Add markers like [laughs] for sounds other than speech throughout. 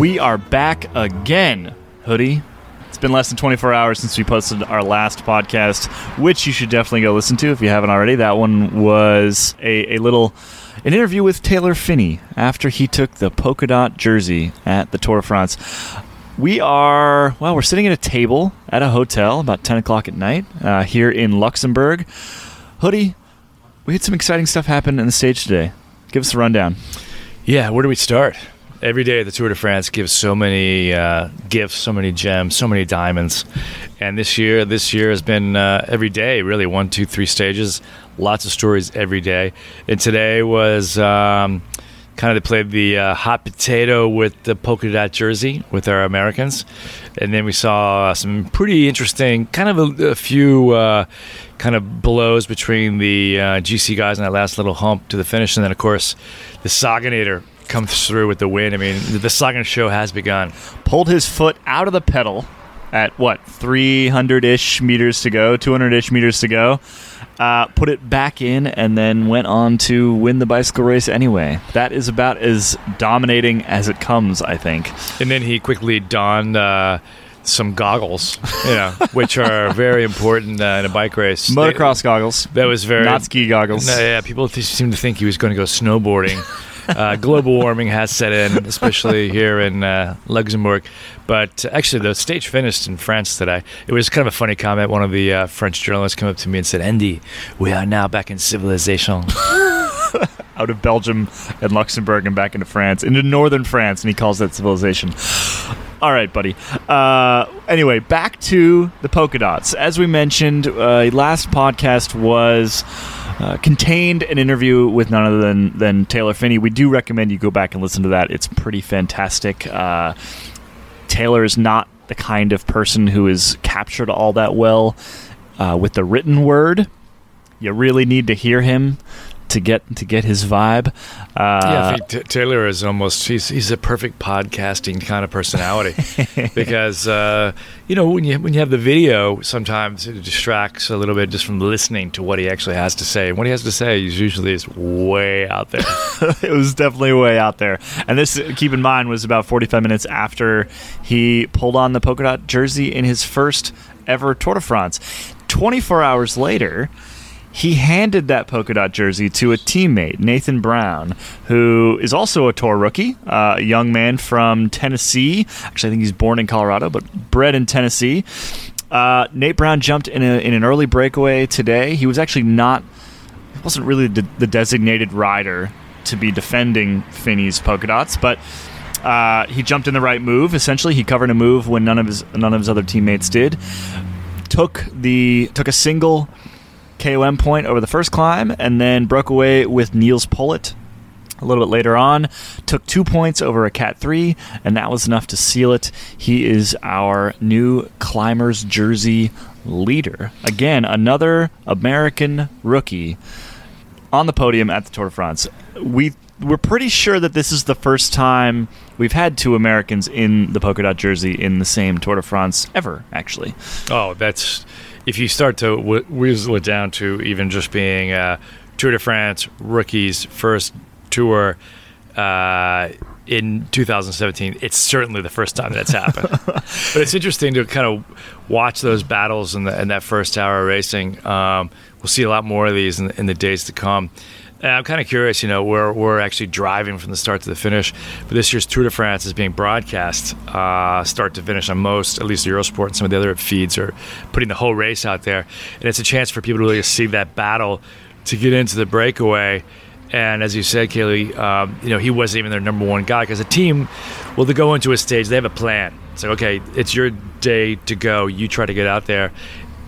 We are back again, Hoodie. It's been less than 24 hours since we posted our last podcast, which you should definitely go listen to if you haven't already. That one was a, a little an interview with Taylor Phinney after he took the polka dot jersey at the Tour de France. We are, well, we're sitting at a table at a hotel about 10 o'clock at night uh, here in Luxembourg. Hoodie, we had some exciting stuff happen in the stage today. Give us a rundown. Yeah, where do we start? Every day the Tour de France gives so many uh, gifts, so many gems, so many diamonds, and this year, this year has been uh, every day really one, two, three stages, lots of stories every day. And today was um, kind of they played the uh, hot potato with the polka dot jersey with our Americans, and then we saw some pretty interesting, kind of a, a few uh, kind of blows between the uh, GC guys in that last little hump to the finish, and then of course the Saganator comes through with the win. I mean, the Sagan show has begun. Pulled his foot out of the pedal at what 300 ish meters to go, 200 ish meters to go. Uh, put it back in and then went on to win the bicycle race anyway. That is about as dominating as it comes, I think. And then he quickly donned. Uh, some goggles, you know, [laughs] which are very important uh, in a bike race. Motocross goggles. That was very not ski goggles. No, yeah, people seem to think he was going to go snowboarding. [laughs] uh, global warming has set in, especially here in uh, Luxembourg. But actually, the stage finished in France today. It was kind of a funny comment. One of the uh, French journalists came up to me and said, "Andy, we are now back in civilization." [laughs] Out of Belgium and Luxembourg and back into France, into northern France, and he calls that civilization. [sighs] All right, buddy. Uh, anyway, back to the polka dots. As we mentioned, uh, last podcast was uh, contained an interview with none other than, than Taylor Phinney. We do recommend you go back and listen to that. It's pretty fantastic. Uh, Taylor is not the kind of person who is captured all that well uh, with the written word. You really need to hear him to get to get his vibe. Uh, yeah, I think T- Taylor is almost he's he's a perfect podcasting kind of personality [laughs] because uh, you know when you when you have the video, sometimes it distracts a little bit just from listening to what he actually has to say. And what he has to say is usually is way out there. [laughs] it was definitely way out there. And this, keep in mind, was about 45 minutes after he pulled on the polka dot jersey in his first ever Tour de France. 24 hours later he handed that polka dot jersey to a teammate, Nathan Brown, who is also a tour rookie, uh, a young man from Tennessee. Actually, I think he's born in Colorado, but bred in Tennessee. Uh, Nate Brown jumped in, a, in an early breakaway today. He was actually not, wasn't really the, the designated rider to be defending Phinney's polka dots, but uh, he jumped in the right move. Essentially, he covered a move when none of his none of his other teammates did. Took the took a single KOM point over the first climb, and then broke away with Nils Politt a little bit later on. Took two points over a Cat 3, and that was enough to seal it. He is our new Climbers Jersey leader. Again, another American rookie on the podium at the Tour de France. We we're pretty sure that this is the first time we've had two Americans in the polka dot jersey in the same Tour de France ever, actually. Oh, that's if you start to w- whizzle it down to even just being uh, Tour de France rookies first tour uh, in 2017, it's certainly the first time that's happened. [laughs] but it's interesting to kind of watch those battles in, the, in that first hour of racing. Um, we'll see a lot more of these in, in the days to come. And I'm kind of curious, you know, we're, we're actually driving from the start to the finish. But this year's Tour de France is being broadcast uh, start to finish on most, at least Eurosport and some of the other feeds are putting the whole race out there. And it's a chance for people to really see that battle to get into the breakaway. And as you said, Caley, um, you know, he wasn't even their number one guy because a team, well, to go into a stage, they have a plan. It's like, okay, it's your day to go. You try to get out there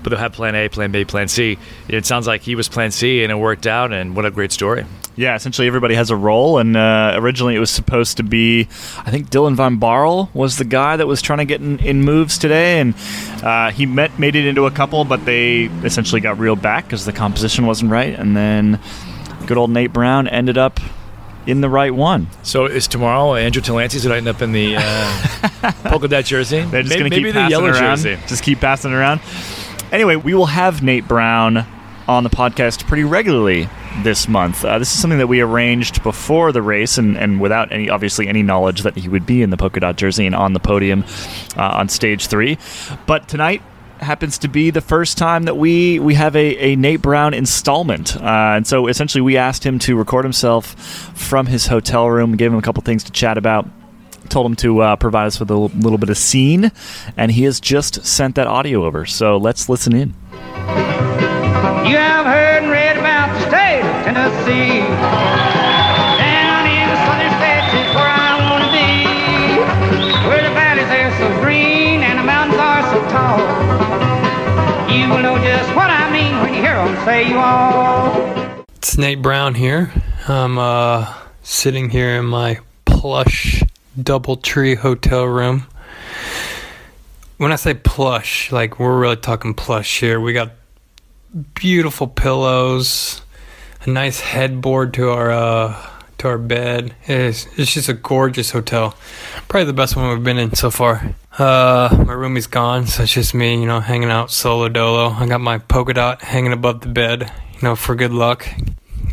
but they'll have plan A, plan B, plan C. It sounds like he was plan C and it worked out, and what a great story. Yeah, essentially everybody has a role, and uh, originally it was supposed to be, I think Dylan van Baarle was the guy that was trying to get in, in moves today, and uh, he met, made it into a couple, but they essentially got reeled back because the composition wasn't right, and then good old Nate Brown ended up in the right one. So is tomorrow Andrew Talansky's going to end up in the uh, [laughs] polka dot jersey? They're just going to keep the yellow around. jersey. Just keep passing around. Anyway, we will have Nate Brown on the podcast pretty regularly this month. Uh, this is something that we arranged before the race, and, and without any obviously any knowledge that he would be in the polka dot jersey and on the podium uh, on stage three. But tonight happens to be the first time that we we have a, a Nate Brown installment, uh, and so essentially we asked him to record himself from his hotel room, gave him a couple things to chat about. Told him to uh, provide us with a little, little bit of scene, and he has just sent that audio over. So let's listen in. You have heard and read about the state of Tennessee. Down in the southern states is where I want to be. Where the valleys are so green and the mountains are so tall. You will know just what I mean when you hear them say you all. It's Nate Brown here. I'm uh, sitting here in my plush Doubletree hotel room. When I say plush, like we're really talking plush here. We got beautiful pillows, a nice headboard to our uh, to our bed. It's, it's just a gorgeous hotel. Probably the best one we've been in so far. Uh, my roomie's gone, so it's just me, you know, hanging out solo dolo. I got my polka dot hanging above the bed, you know, for good luck.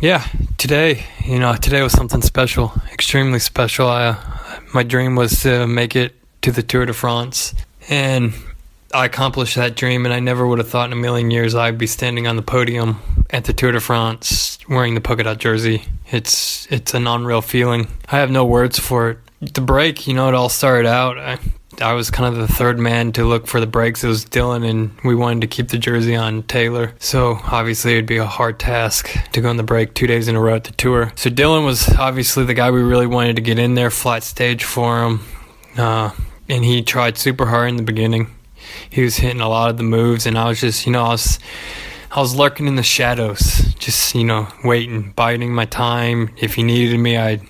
Yeah, today, you know, today was something special, extremely special. I, uh, my dream was to make it to the Tour de France, and I accomplished that dream. And I never would have thought in a million years I'd be standing on the podium at the Tour de France wearing the polka dot jersey. It's it's an unreal feeling. I have no words for it. The break, you know, it all started out. I, I was kind of the third man to look for the breaks. It was Dylan, and we wanted to keep the jersey on Taylor. So obviously, it'd be a hard task to go on the break two days in a row at the tour. So Dylan was obviously the guy we really wanted to get in there, flat stage for him. Uh, and he tried super hard in the beginning. He was hitting a lot of the moves, and I was just, you know, I was. I was lurking in the shadows, just you know, waiting, biding my time. If he needed me, I'd,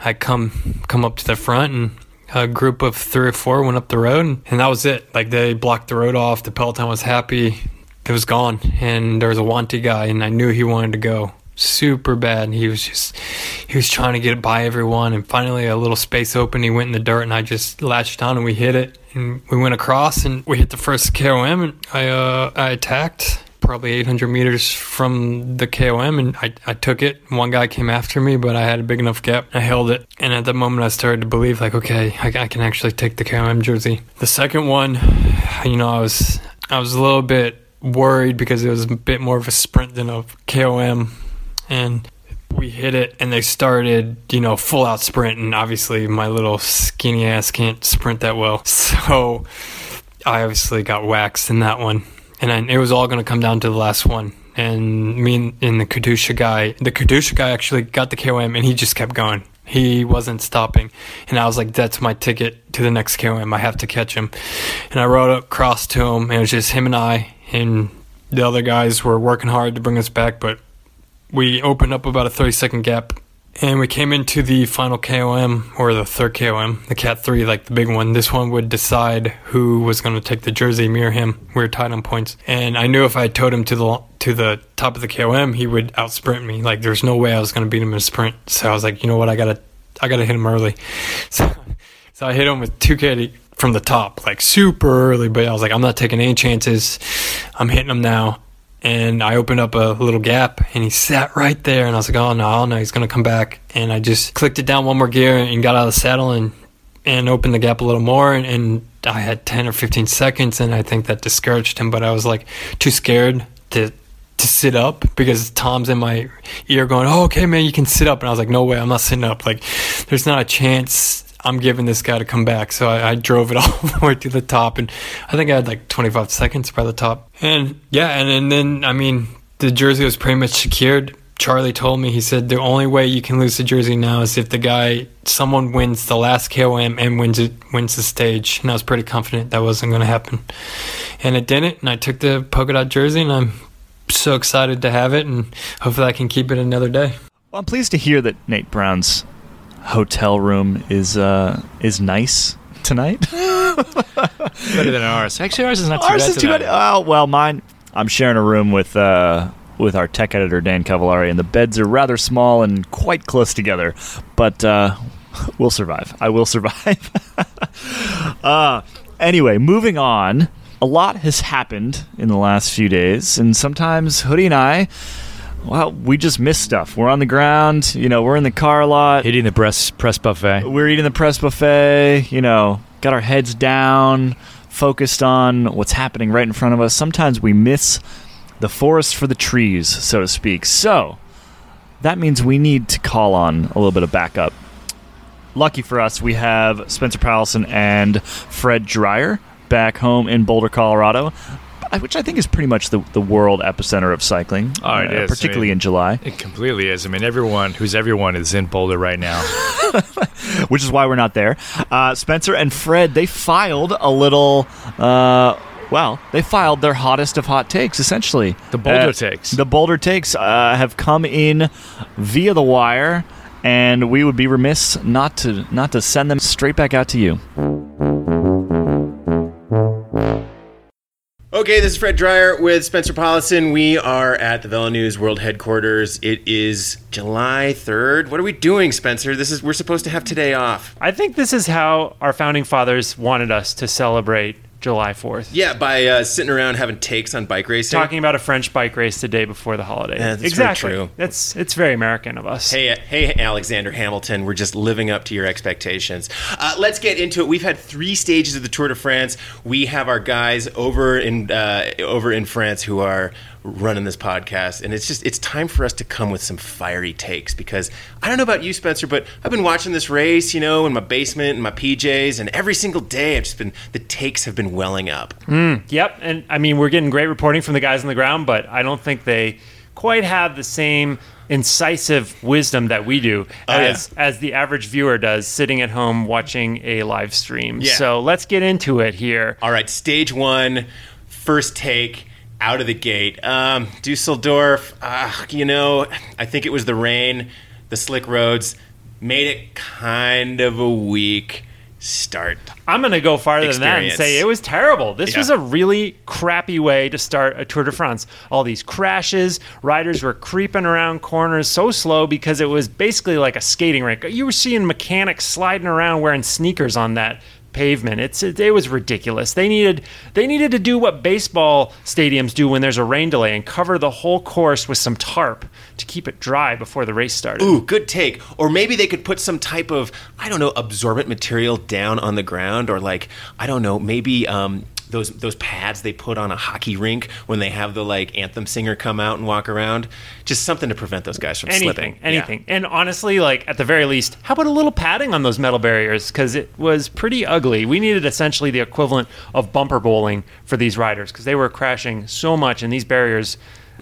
I'd come, come up to the front, and a group of three or four went up the road, and, that was it. Like they blocked the road off. The peloton was happy. It was gone, and there was a wanty guy, and I knew he wanted to go super bad. And he was just, he was trying to get it by everyone, and finally a little space opened. He went in the dirt, and I just latched on, and we hit it, and we went across, and we hit the first KOM, and I, uh, I attacked probably 800 meters from the KOM and I, I took it. One guy came after me, but I had a big enough gap. I held it. And at that moment, I started to believe, like, okay, I, I can actually take the KOM jersey. The second one, you know, I was, I was a little bit worried because it was a bit more of a sprint than a KOM. And we hit it and they started, you know, full out sprint. And obviously, my little skinny ass can't sprint that well. [laughs] So I obviously got waxed in that one and it was all going to come down to the last one. And me and, and the Katusha guy, the Katusha guy actually got the KOM, and he just kept going. He wasn't stopping, and I was like, "That's my ticket to the next KOM. I have to catch him." And I rode across to him, and it was just him and I, and the other guys were working hard to bring us back, but we opened up about a thirty second gap and we came into the final KOM or the third KOM, the Cat 3, like the big one. This one would decide who was going to take the jersey, me or him. We were tied on points. And I knew if I towed him to the to the top of the KOM, he would outsprint me. Like there's no way I was going to beat him in a sprint. So I was like, you know what? I got to I got to hit him early. [laughs] So so I hit him with 2K from the top, like super early, but I was like, I'm not taking any chances. I'm hitting him now and I opened up a little gap and he sat right there and I was like, oh no, oh, no, he's gonna come back. And I just clicked it down one more gear and got out of the saddle and and opened the gap a little more and, and I had 10 or 15 seconds and I think that discouraged him, but I was like too scared to to sit up because Tom's in my ear going, oh, okay, man, you can sit up. And I was like, no way, I'm not sitting up. Like, there's not a chance I'm giving this guy to come back. So I, I, drove it [laughs] all the way to the top, and I think I had like 25 seconds by the top. And yeah, and, and then I mean, the jersey was pretty much secured. Charlie told me he said the only way you can lose the jersey now is if the guy someone wins the last KOM and wins it wins the stage. And I was pretty confident that wasn't going to happen, and it didn't. And I took the polka dot jersey, and I'm so excited to have it, and hopefully I can keep it another day. Well, I'm pleased to hear that Nate Brown's hotel room is uh, is nice tonight. [laughs] Better than ours. Actually, ours is not too Ours bad. is too bad. Oh well, mine. I'm sharing a room with uh, with our tech editor Dan Cavallari, and the beds are rather small and quite close together. But uh, we'll survive. I will survive. [laughs] uh, anyway, moving on. A lot has happened in the last few days, and sometimes Hoodie and I well, we just miss stuff. We're on the ground, you know, we're in the car a lot. Hitting the press press buffet. We're eating the press buffet, you know, got our heads down, focused on what's happening right in front of us. Sometimes we miss the forest for the trees, so to speak. So, that means we need to call on a little bit of backup. Lucky for us, we have Spencer Powlison and Fred Dreyer back home in Boulder, Colorado, which I think is pretty much the, the world epicenter of cycling, Oh, it uh, is. particularly I mean- in July, It completely is. I mean, everyone who's everyone is in Boulder right now. [laughs] which is why we're not there. Uh, Spencer and Fred, they filed a little. Uh, well, they filed their hottest of hot takes, essentially. The Boulder Uh, takes. The Boulder takes uh, have come in via the wire, and we would be remiss not to not to send them straight back out to you. Okay, this is Fred Dreyer with Spencer Powlison. We are at the Velo News World Headquarters. It is July 3rd. What are we doing, Spencer? This is we're supposed to have today off. I think this is how our founding fathers wanted us to celebrate July 4th. Yeah, by uh, sitting around having takes on bike racing. Talking about a French bike race the day before the holiday. Yeah, that's very exactly. true. That's it's very American of us. Hey, hey, Alexander Hamilton, we're just living up to your expectations. Uh, let's get into it. We've had three stages of the Tour de France. We have our guys over in uh, over in France who are running this podcast, and it's just it's time for us to come with some fiery takes because I don't know about you, Spencer, but I've been watching this race, you know, in my basement in my PJs, and every single day I've just been the takes have been welling up. Hmm, yep, and I mean we're getting great reporting from the guys on the ground, but I don't think they quite have the same incisive wisdom that we do Oh, yeah. as as the average viewer does sitting at home watching a live stream. Yeah. So let's get into it here. All right, stage one, first take out of the gate. Um, Dusseldorf, uh, you know, I think it was the rain, the slick roads, made it kind of a weak start. I'm going to go farther than that and say it was terrible. This Yeah. was a really crappy way to start a Tour de France. All these crashes, riders were creeping around corners so slow because it was basically like a skating rink. You were seeing mechanics sliding around wearing sneakers on that pavement. It's it, it was ridiculous. They needed they needed to do what baseball stadiums do when there's a rain delay and cover the whole course with some tarp to keep it dry before the race started. Ooh, good take. Or maybe they could put some type of, I don't know, absorbent material down on the ground, or like, I don't know, maybe um, those those pads they put on a hockey rink when they have the like anthem singer come out and walk around. Just something to prevent those guys from anything, slipping. anything. And honestly, like at the very least, how about a little padding on those metal barriers? Because it was pretty ugly. We needed essentially the equivalent of bumper bowling for these riders because they were crashing so much, and these barriers,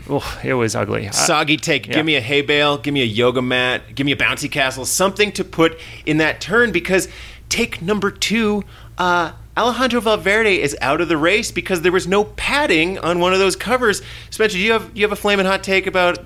oh, it was ugly. Soggy take. yeah. Give me a hay bale. Give me a yoga mat. Give me a bouncy castle. Something to put in that turn because take number two. Uh, Alejandro Valverde is out of the race because there was no padding on one of those covers. Spencer, do you have you have a flaming hot take about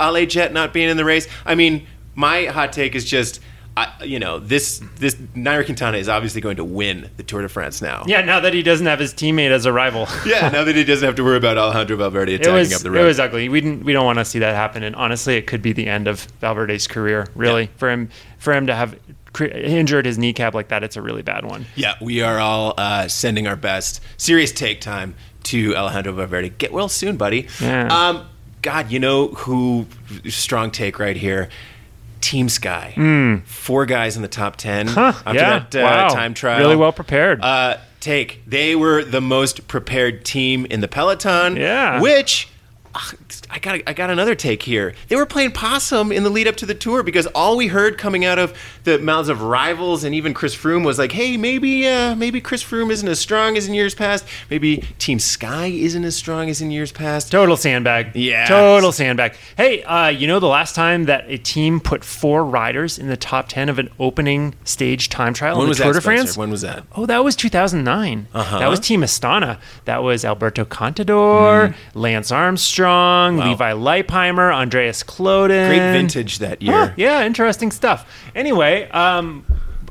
Ale Jet not being in the race? I mean, my hot take is just. I, you know this this Nairo Quintana is obviously going to win the Tour de France now. yeah, now that he doesn't have his teammate as a rival. [laughs] yeah. Now that he doesn't have to worry about Alejandro Valverde attacking was up the road. it was ugly. We didn't we don't want to see that happen. And honestly, it could be the end of Valverde's career. Really, Yeah. for him for him to have injured his kneecap like that, it's a really bad one. Yeah, we are all uh, sending our best. Serious take time to Alejandro Valverde. Get well soon, buddy. Yeah. Um, God, you know who? Strong take right here. Team Sky. Four guys in the top ten after Hmm. yeah, that uh, wow. time trial. Really well prepared. Uh, take. They were the most prepared team in the peloton. Yeah. Which. I got I got another take here. They were playing possum in the lead up to the tour because all we heard coming out of the mouths of rivals and even Chris Froome was like, "Hey, maybe uh, maybe Chris Froome isn't as strong as in years past. Maybe Team Sky isn't as strong as in years past." Total sandbag. Yeah. Total sandbag. Hey, uh, you know the last time that a team put four riders in the top 10 of an opening stage time trial When in was Tour that, de France? Spencer? When was that? Oh, that was 2009. Uh-huh. That was Team Astana. That was Alberto Contador, Lance Armstrong, Wow. Levi Leipheimer, Andreas Kloden. Great vintage that year. Huh, yeah, interesting stuff. Anyway, um,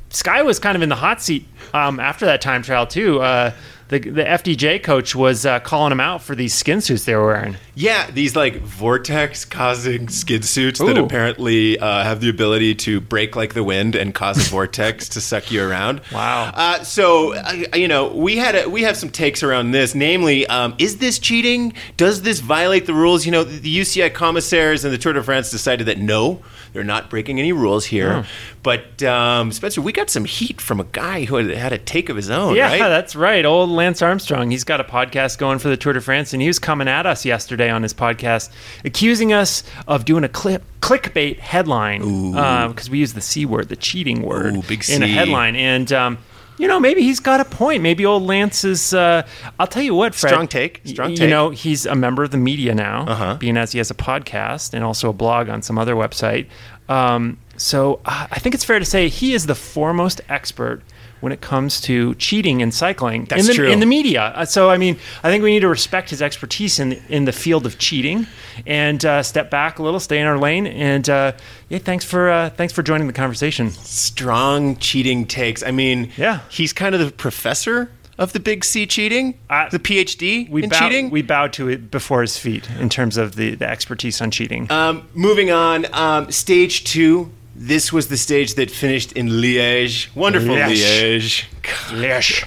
Sky was kind of in the hot seat um, after that time trial too. Uh, the the FDJ coach was uh, calling him out for these skin suits they were wearing. Yeah, these like vortex causing skid suits that apparently uh, have the ability to break like the wind and cause a [laughs] vortex to suck you around. Wow. Uh, so uh, you know we had a, we have some takes around this. Namely, um, is this cheating? Does this violate the rules? You know, the, the UCI commissaires and the Tour de France decided that no, they're not breaking any rules here. But um, Spencer, we got some heat from a guy who had, a take of his own. Yeah, right? that's right. Old Lance Armstrong. He's got a podcast going for the Tour de France, and he was coming at us yesterday on his podcast, accusing us of doing a clip clickbait headline because we use the c word, the cheating word, Ooh, big in a headline, and. Um, you know, maybe he's got a point. Maybe old Lance is. Uh, I'll tell you what, Fred. Strong take, strong y- You know, he's a member of the media now, Uh-huh. being as he has a podcast and also a blog on some other website. Um, so uh, I think it's fair to say he is the foremost expert when it comes to cheating in cycling That's in the true. in the media. Uh, so I mean, I think we need to respect his expertise in in the field of cheating and uh, step back a little, stay in our lane. And uh, yeah, thanks for uh, thanks for joining the conversation. strong cheating takes. I mean, Yeah. he's kind of the professor of the big C cheating, Uh, the PhD We in bow, cheating. we bowed to it before his feet in terms of the, the expertise on cheating. um, moving on, um, stage two. This was the stage that finished in Liège. Wonderful Liège. Liège. Yes.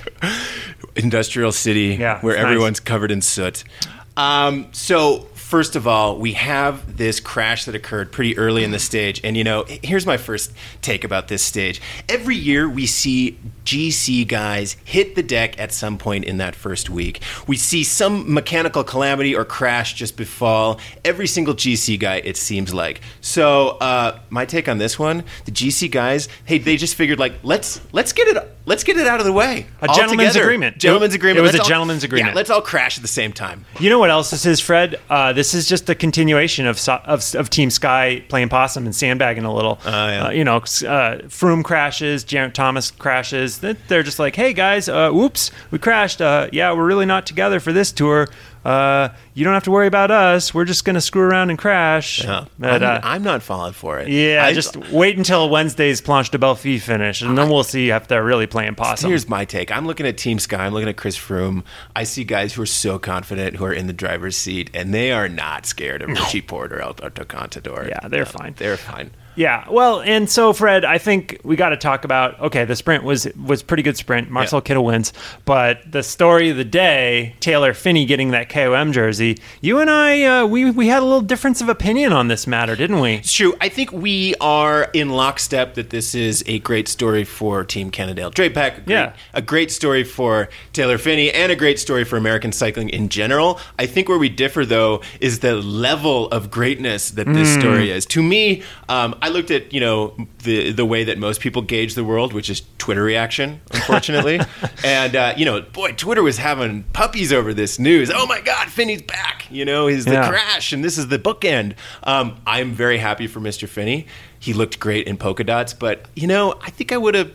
industrial city Yeah, where it's nice. everyone's covered in soot. Um, so first of all, we have this crash that occurred pretty early in the stage, and you know, here's my first take about this stage. Every year, we see GC guys hit the deck at some point in that first week. We see some mechanical calamity or crash just befall every single GC guy. It seems like. So uh, my take on this one: the GC guys, hey, they just figured like let's let's get it let's get it out of the way. A all gentleman's together. agreement. Gentleman's agreement. it was Let's a all- gentleman's agreement. Yeah, let's all crash at the same time. You know what else this is, Fred? Uh, this is just a continuation of, of of Team Sky playing possum and sandbagging a little. yeah. Uh, you know, uh, Froome crashes, Geraint Thomas crashes. They- They're just like, hey guys, uh, whoops, we crashed. Uh, yeah, we're really not together for this tour. Uh, you don't have to worry about us. We're just gonna screw around and crash. But, I'm, uh, I'm not falling for it. yeah, I- just wait until Wednesday's Planche de Belfi finish, and then we'll see if they're really playing possum. Here's my take. I'm looking at Team Sky. I'm looking at Chris Froome. I see guys who are so confident, who are in the driver's seat, and they are not scared of Richie Porter, or Alberto Contador. Yeah, they're fine. They're fine. Yeah, well, and so Fred, I think we got to talk about. Okay, the sprint was was pretty good sprint. Marcel Yeah. Kittel wins, but the story of the day, Taylor Phinney getting that KOM jersey. You and I, uh, we we had a little difference of opinion on this matter, didn't we? It's true. I think we are in lockstep that this is a great story for Team Cannondale. Drapac, a great, Yeah. a great story for Taylor Phinney, and a great story for American cycling in general. I think where we differ, though, is the level of greatness that this Hmm. story is. To me, um, I looked at you know the the way that most people gauge the world, which is Twitter reaction, unfortunately. [laughs] and uh, you know, boy, Twitter was having puppies over this news. Oh my God, Phinney's back! You know, he's the Yeah. crash, and this is the bookend. Um, I'm very happy for Mr. Phinney. He looked great in polka dots, but you know, I think I would have,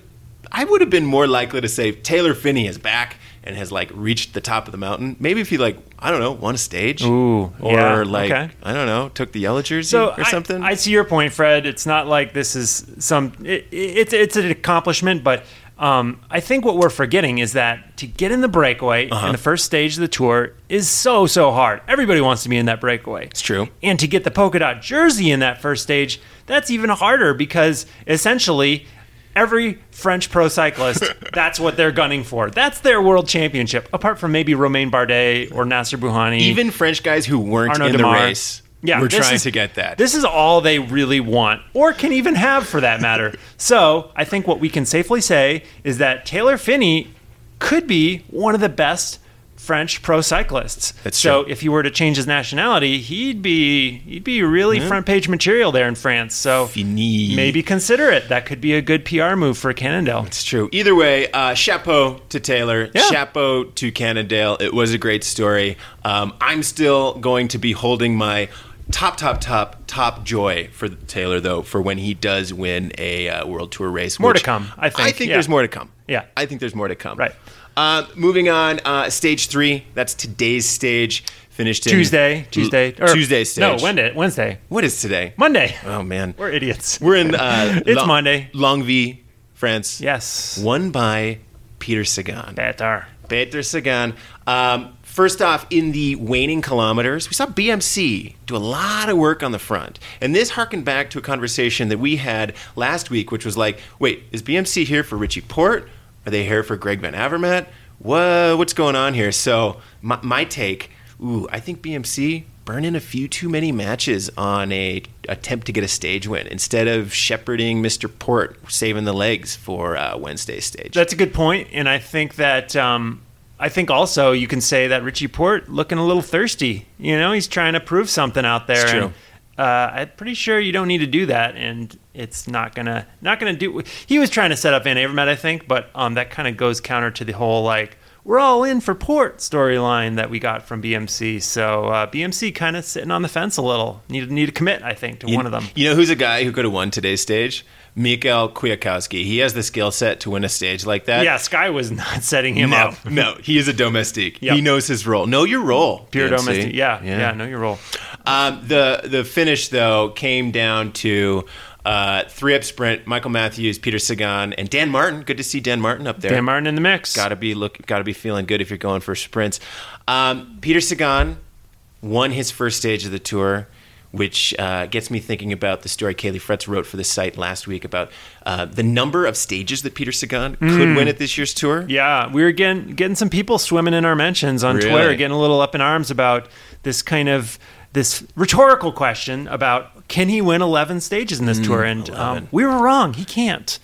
I would have been more likely to say Taylor Phinney is back and has like reached the top of the mountain. Maybe if he like, I don't know, won a stage, Ooh, or yeah, like, okay. I don't know, took the yellow jersey So or something. I, I see your point, Fred. It's not like this is some. It, it's it's an accomplishment, but um, I think what we're forgetting is that to get in the breakaway Uh-huh. in the first stage of the tour is so so hard. Everybody wants to be in that breakaway. it's true. And to get the polka dot jersey in that first stage, that's even harder because essentially every French pro cyclist, [laughs] that's what they're gunning for. That's their world championship, apart from maybe Romain Bardet or Nacer Bouhanni. Even French guys who weren't Arnaud in the race yeah, were this trying is- to get that. This is all they really want, or can even have for that matter. [laughs] so I think what we can safely say is that Taylor Phinney could be one of the best French pro cyclists. That's so true. if he were to change his nationality, he'd be he'd be really front page material there in France. So Phinney. maybe consider it. That could be a good PR move for Cannondale. It's true. Either way, uh, chapeau to Taylor, Yeah. chapeau to Cannondale. It was a great story. Um, I'm still going to be holding my top, top, top, top joy for Taylor, though, for when he does win a uh, World Tour race. More to come, I think. I think Yeah. there's more to come. Yeah. I think there's more to come. Right. Uh, moving on, uh, stage three. That's today's stage. Finished in Tuesday, Tuesday, or- Tuesday stage. No, Wednesday, Wednesday, What is today? Monday. Oh man, We're idiots. we're in. Uh, [laughs] It's Long- Monday. Longwy, France. Yes. Won by Peter Sagan. Better. Peter Sagan. Um, first off, in the waning kilometers, we saw BMC do a lot of work on the front. And this harkened back to a conversation that we had last week, which was like, wait, is BMC here for Richie Porte? Are they here for Greg Van Avermaet? What, what's going on here? So, my, my take, ooh, I think BMC burn in a few too many matches on a attempt to get a stage win instead of shepherding Mr. Porte, saving the legs for uh, Wednesday's stage. That's a good point, and I think that um, I think also you can say that Richie Porte looking a little thirsty. You know, he's trying to prove something out there. It's true. And, uh, I'm pretty sure you don't need to do that, and it's not gonna not gonna do. He was trying to set up Van Avermaet, I think, but um, that kind of goes counter to the whole like we're all in for Porte storyline that we got from BMC. So uh, BMC kind of sitting on the fence a little. Need need to commit, I think, to You- one of them. You know who's a guy who could have won today's stage? Mikael Kwiatkowski. He has the skill set to win a stage like that. Yeah, Sky was not [laughs] setting him no, up. [laughs] no, he is a domestique. Yep. He knows his role. Know your role. Pure BMC. domestic. Yeah, yeah, know your role. Um, the the finish though came down to uh, three up sprint. Michael Matthews, Peter Sagan, and Dan Martin. Good to see Dan Martin up there. Dan Martin in the mix. Got to be look. Got to be feeling good if you're going for sprints. Um, Peter Sagan won his first stage of the tour, which uh, gets me thinking about the story Caley Fretz wrote for the site last week about uh, the number of stages that Peter Sagan could win at this year's tour. Yeah, we were getting getting some people swimming in our mentions on Really? Twitter, getting a little up in arms about this kind of this rhetorical question about can he win 11 stages in this tour? And um, we were wrong. He can't.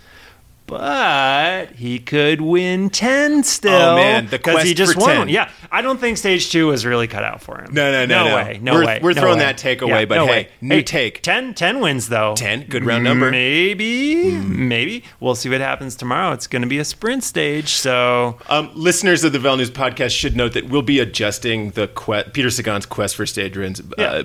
But he could win 10 still. Oh, man, the because he quest just for won. 10. Yeah, I don't think stage two was really cut out for him. No, no, no, no. way. No We're- way. we're no throwing way. that take away, but no hey, way. new Hey, take. 10, 10 wins though. 10, good round number. Maybe, maybe. We'll see what happens tomorrow. It's going to be a sprint stage, so Um, listeners of the Velo News podcast should note that we'll be adjusting the que- Peter Sagan's quest for stage wins uh, Yeah.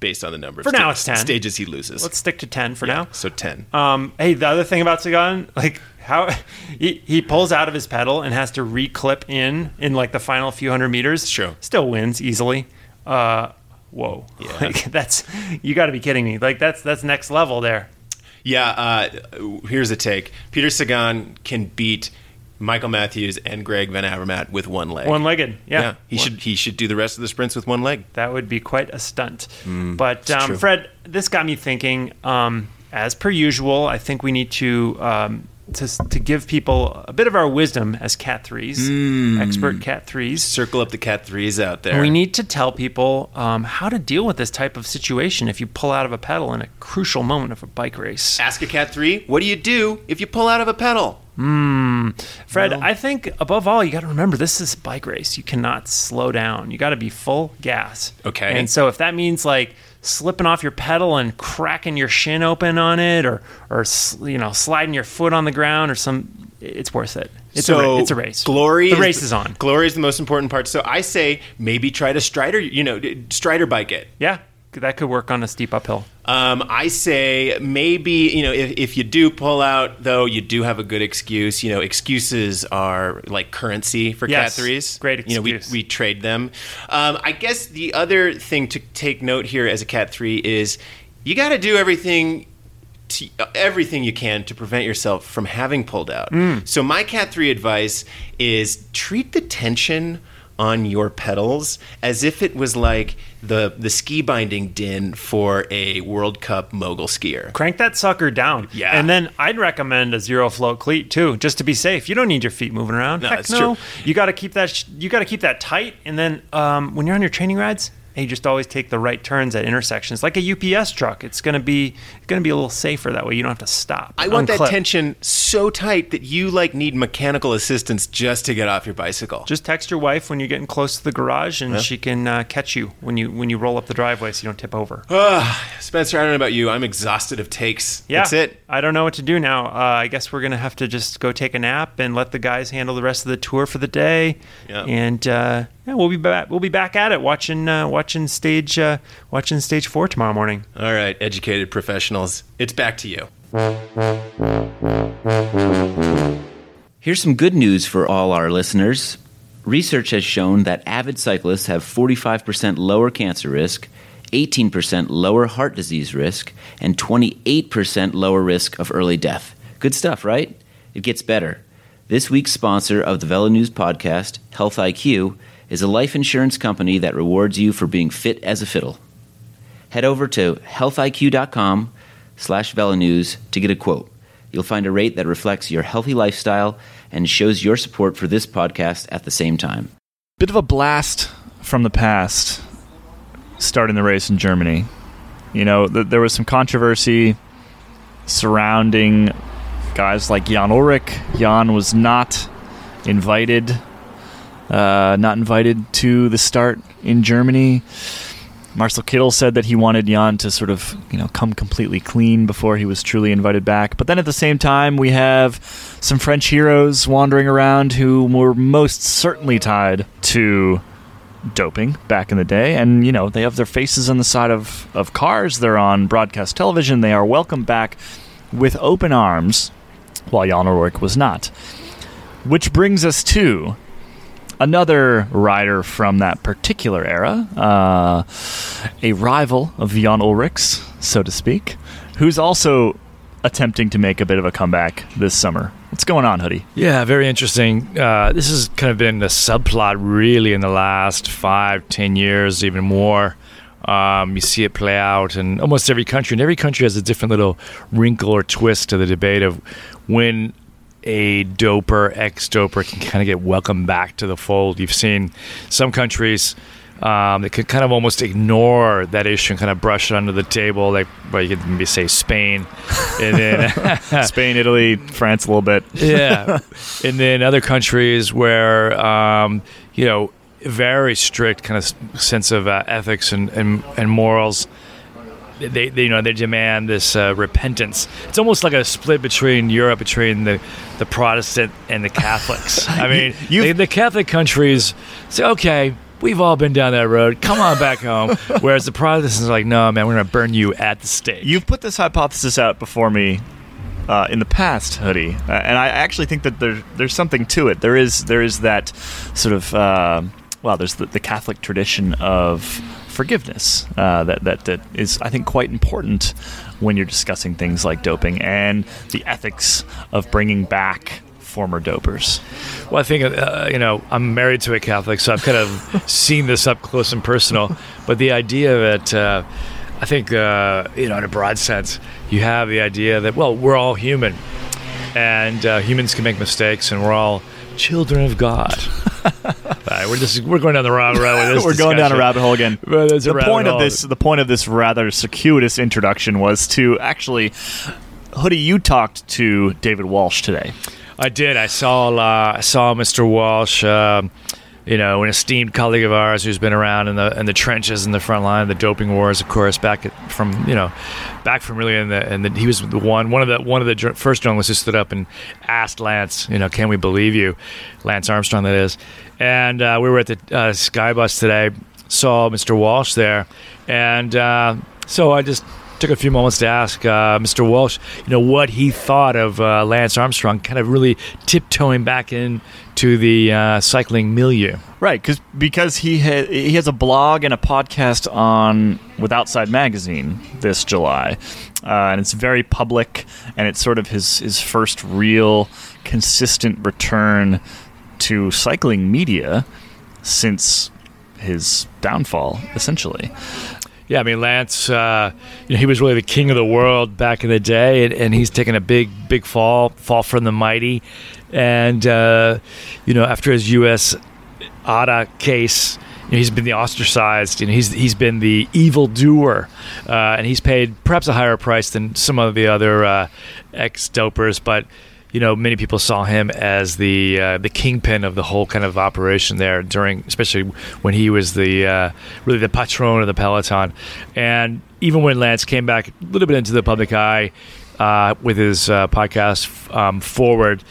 Based on the number For of now, sta- it's 10. stages he loses. let's stick to 10 for now. so 10. Um, hey, the other thing about Sagan, like how [laughs] he, he pulls out of his pedal and has to reclip in in like the final few hundred meters. Sure. Still wins easily. Uh, whoa. Yeah. [laughs] Like, that's you got to be kidding me. Like that's that's next level there. Yeah, uh, here's a take. Peter Sagan can beat Michael Matthews and Greg Van Avermaet with one leg. One legged. Yeah. he One- should he should do the rest of the sprints with one leg. That would be quite a stunt. but um, Mm. Fred, this got me thinking. Um, as per usual, I think we need to um, to to give people a bit of our wisdom as cat threes, Mm. expert cat threes. Circle up the cat threes out there. And we need to tell people um, how to deal with this type of situation if you pull out of a pedal in a crucial moment of a bike race. Ask a cat three. What do you do if you pull out of a pedal? Hmm. Fred, I think above all, you got to remember this is a bike race. You cannot slow down. You got to be full gas. Okay. And so if that means like slipping off your pedal and cracking your shin open on it, or or you know sliding your foot on the ground, or some, it's worth it. It's so a it's a race. Glory. The is race is on. Glory is the most important part. So I say maybe try to strider. You know, strider bike it. Yeah, that could work on a steep uphill. Um, I say maybe you know if, if you do pull out though you do have a good excuse. You know excuses are like currency for Yes, cat threes. great excuse. You know we, we trade them. Um, I guess the other thing to take note here as a cat three is you got to do everything. To, everything you can to prevent yourself from having pulled out. Mm. So my cat three advice is treat the tension on your pedals as if it was like the the ski binding din for a World Cup mogul skier. crank that sucker down. Yeah. And then I'd recommend a zero float cleat too, just to be safe. You don't need your feet moving around. No, Heck it's no. true. You got to keep that. Sh- you got to keep that tight. And then um, when you're on your training rides, hey, just always take the right turns at intersections, like a UPS truck. It's gonna be gonna be a little safer that way. You don't have to stop. I want that tension so tight that you like need mechanical assistance just to get off your bicycle. Just text your wife when you're getting close to the garage, and she can uh, catch you when you when you roll up the driveway, so you don't tip over. [sighs] Spencer, I don't know about you. I'm exhausted of takes. Yeah, That's it. I don't know what to do now. Uh, I guess we're gonna have to just go take a nap and let the guys handle the rest of the tour for the day. Yeah. And uh, yeah, we'll be back. We'll be back at it, watching uh, watching stage uh, watching stage four tomorrow morning. All right, educated professionals. It's back to you. Here's some good news for all our listeners. Research has shown that avid cyclists have 45% lower cancer risk, 18% lower heart disease risk, and 28% lower risk of early death. Good stuff, right? It gets better. This week's sponsor of the Velo News podcast, Health IQ, is a life insurance company that rewards you for being fit as a fiddle. Head over to healthiq.com slash velonews to get a quote. You'll find a rate that reflects your healthy lifestyle and shows your support for this podcast at the same time. Bit of a blast from the past starting the race in Germany. You know, th- there was some controversy surrounding guys like Jan Ullrich. Jan was not invited, uh, not invited to the start in Germany. Marcel Kittel said that he wanted Jan to sort of, you know, come completely clean before he was truly invited back. But then at the same time, we have some French heroes wandering around who were most certainly tied to doping back in the day. And, you know, they have their faces on the side of, of cars, they're on broadcast television, they are welcomed back with open arms, while Jan Ullrich was not. Which brings us to another rider from that particular era, uh, a rival of Jan Ullrich's, so to speak, who's also attempting to make a bit of a comeback this summer. What's going on, Hoodie? Yeah, very interesting. Uh, this has kind of been the subplot really in the last five, ten years, even more. Um, you see it play out in almost every country, and every country has a different little wrinkle or twist to the debate of when a doper, ex doper, can kind of get welcomed back to the fold. You've seen some countries um, that could kind of almost ignore that issue and kind of brush it under the table, like, well, you could maybe say Spain, and then [laughs] Spain, Italy, France a little bit. yeah, and then other countries where um, you know very strict kind of sense of uh, ethics and, and and morals. They, they you know they demand this uh, repentance. It's almost like a split between Europe between the the Protestant and the Catholics. [laughs] I mean, you've- the, the Catholic countries say, okay. We've all been down that road. Come on back home. [laughs] Whereas the Protestants are like, no, man, we're going to burn you at the stake. You've put this hypothesis out before me uh, in the past, Hoodie, uh, and I actually think that there, there's something to it. There is there is that sort of uh, well, there's the, the Catholic tradition of forgiveness uh, that, that that is I think quite important when you're discussing things like doping and the ethics of bringing back former dopers. Well, I think uh, you know I'm married to a Catholic, so I've kind of [laughs] seen this up close and personal. But the idea that uh, I think uh, you know, in a broad sense, you have the idea that well, we're all human, and uh, humans can make mistakes, and we're all children of God. [laughs] all right, we're just we're going down the wrong road with this. [laughs] We're going down a rabbit hole again. [laughs] Well, there's a the point of this the point of this rather circuitous introduction was to actually Hoodie, you talked to David Walsh today. I did. I saw uh, I saw Mr. Walsh. Um, you know, an esteemed colleague of ours who's been around in the in the trenches in the front line the doping wars, of course, back at, from you know, back from really in the and he was the one one of the one of the first journalists who stood up and asked Lance, you know, can we believe you, Lance Armstrong, that is, and uh, we were at the uh, Skybus today, saw Mr. Walsh there, and uh, so I just took a few moments to ask uh, Mr. Walsh, you know, what he thought of uh, Lance Armstrong, kind of really tiptoeing back into the uh, cycling milieu. Right, cause, because he ha- he has a blog and a podcast on with Outside Magazine this July, uh, and it's very public, and it's sort of his his first real consistent return to cycling media since his downfall, essentially. Yeah, I mean Lance, uh, you know, he was really the king of the world back in the day, and, and he's taken a big, big fall, fall from the mighty, and uh, you know, after his U.S. ADA case, you know, he's been the ostracized, and he's he's been the evil doer, uh, and he's paid perhaps a higher price than some of the other uh, ex dopers, but you know, many people saw him as the uh, the kingpin of the whole kind of operation there during, especially when he was the uh, really the patron of the peloton. And even when Lance came back a little bit into the public eye uh, with his uh, podcast um, forward,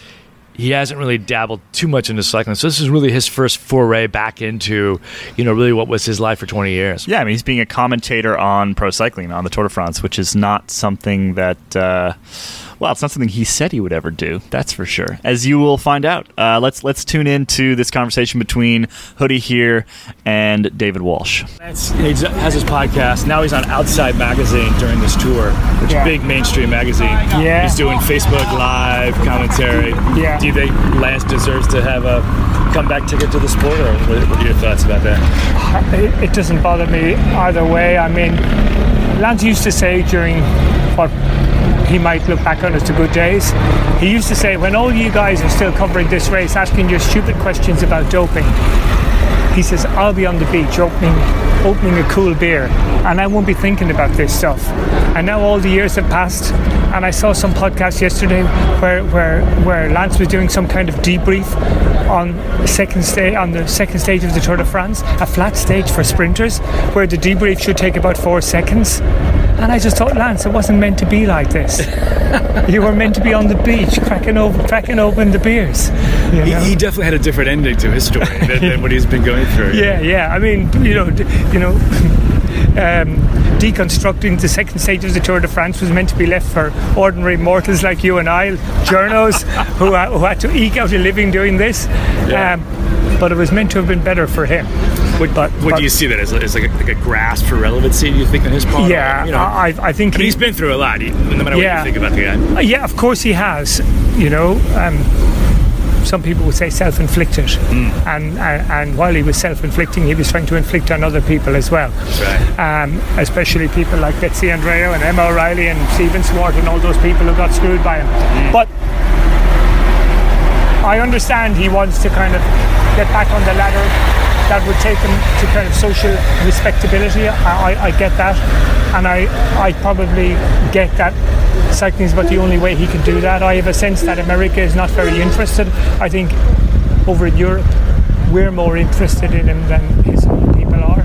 he hasn't really dabbled too much into cycling. So this is really his first foray back into, you know, really what was his life for 20 years. Yeah, I mean, he's being a commentator on pro cycling on the Tour de France, which is not something that uh, Well, it's not something he said he would ever do. That's for sure. As you will find out. Uh, let's let's tune into this conversation between Hoodie here and David Walsh. Lance he has his podcast. Now he's on Outside Magazine during this tour, which is Yeah. a big mainstream magazine. Yeah. He's doing Facebook Live commentary. Yeah. Do you think Lance deserves to have a comeback ticket to the sport, or what what are your thoughts about that? it, it doesn't bother me either way. I mean, Lance used to say during what he might look back on as the good days, he used to say, when all you guys are still covering this race, asking your stupid questions about doping, he says, I'll be on the beach opening opening a cool beer and I won't be thinking about this stuff. And now all the years have passed and I saw some podcast yesterday where where, where Lance was doing some kind of debrief on second stage on the second stage of the Tour de France, a flat stage for sprinters, where the debrief should take about four seconds. And I just thought, Lance, it wasn't meant to be like this. [laughs] you were meant to be on the beach, cracking open, cracking open the beers. You He, know? he definitely had a different ending to his story than, than what he's been going through. [laughs] Yeah, yeah. I mean, you know, d- you know, [laughs] um, deconstructing the second stage of the Tour de France was meant to be left for ordinary mortals like you and I, journos who, who had to eke out a living doing this. Yeah. Um, but it was meant to have been better for him. What, But- what but- do you see that as, as like, a, like a grasp for relevancy? Do you think on his part? Yeah, you know, I, I think I mean, he- he's been through a lot. He, no matter Yeah. what you think about the guy. Uh, Yeah, of course he has. You know, um, some people would say self-inflicted, and, and and while he was self-inflicting, he was trying to inflict on other people as well. Right. Um, especially people like Betsy Andreu and Emma O'Reilly and Stephen Swart and all those people who got screwed by him. But I understand he wants to kind of get back on the ladder that would take him to kind of social respectability. I, I, I get that, and I, I probably get that cycling is about the only way he can do that. I have a sense that America is not very interested. I think over in Europe, we're more interested in him than his own people are,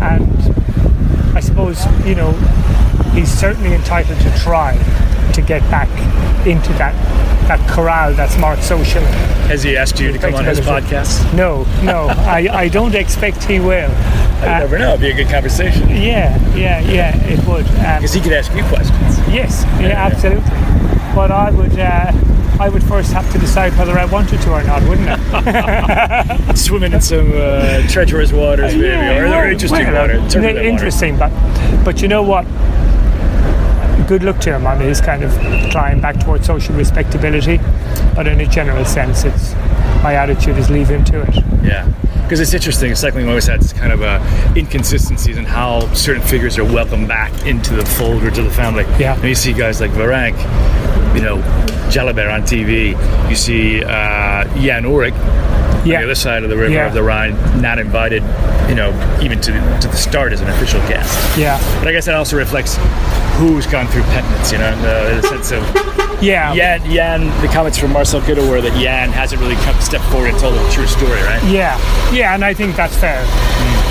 and I suppose you know he's certainly entitled to try to get back into that that corral that's marked social. Has he asked you to come on his podcast? No, no, I, I don't expect he will. I Uh, never know. It'd be a good conversation. yeah, yeah, yeah, it would. Um, Because he could ask you questions. yes, yeah, absolutely. But I would, uh, I would first have to decide whether I wanted to or not, wouldn't I? [laughs] Swimming in some uh, treacherous waters, maybe, or well, interesting well, water. water. Interesting, but but you know what? Good luck to him on his kind of climb back towards social respectability. But in a general sense, it's my attitude is leave him to it. Yeah. Because it's interesting. Cycling always has kind of uh, inconsistencies in how certain figures are welcomed back into the fold or to the family. Yeah. And you see guys like Virenque, you know, Jalabert on TV. You see uh, Jan Ullrich on Yeah. the other side of the river Yeah. of the Rhine, not invited, you know, even to the, to the start as an official guest. Yeah, But I guess that also reflects who's gone through penance, you know, in the, in the sense of [laughs] yeah, Jan, Jan, the comments from Marcel Kittel were that Jan hasn't really come stepped forward and told a true story, right? yeah, yeah, and I think that's fair.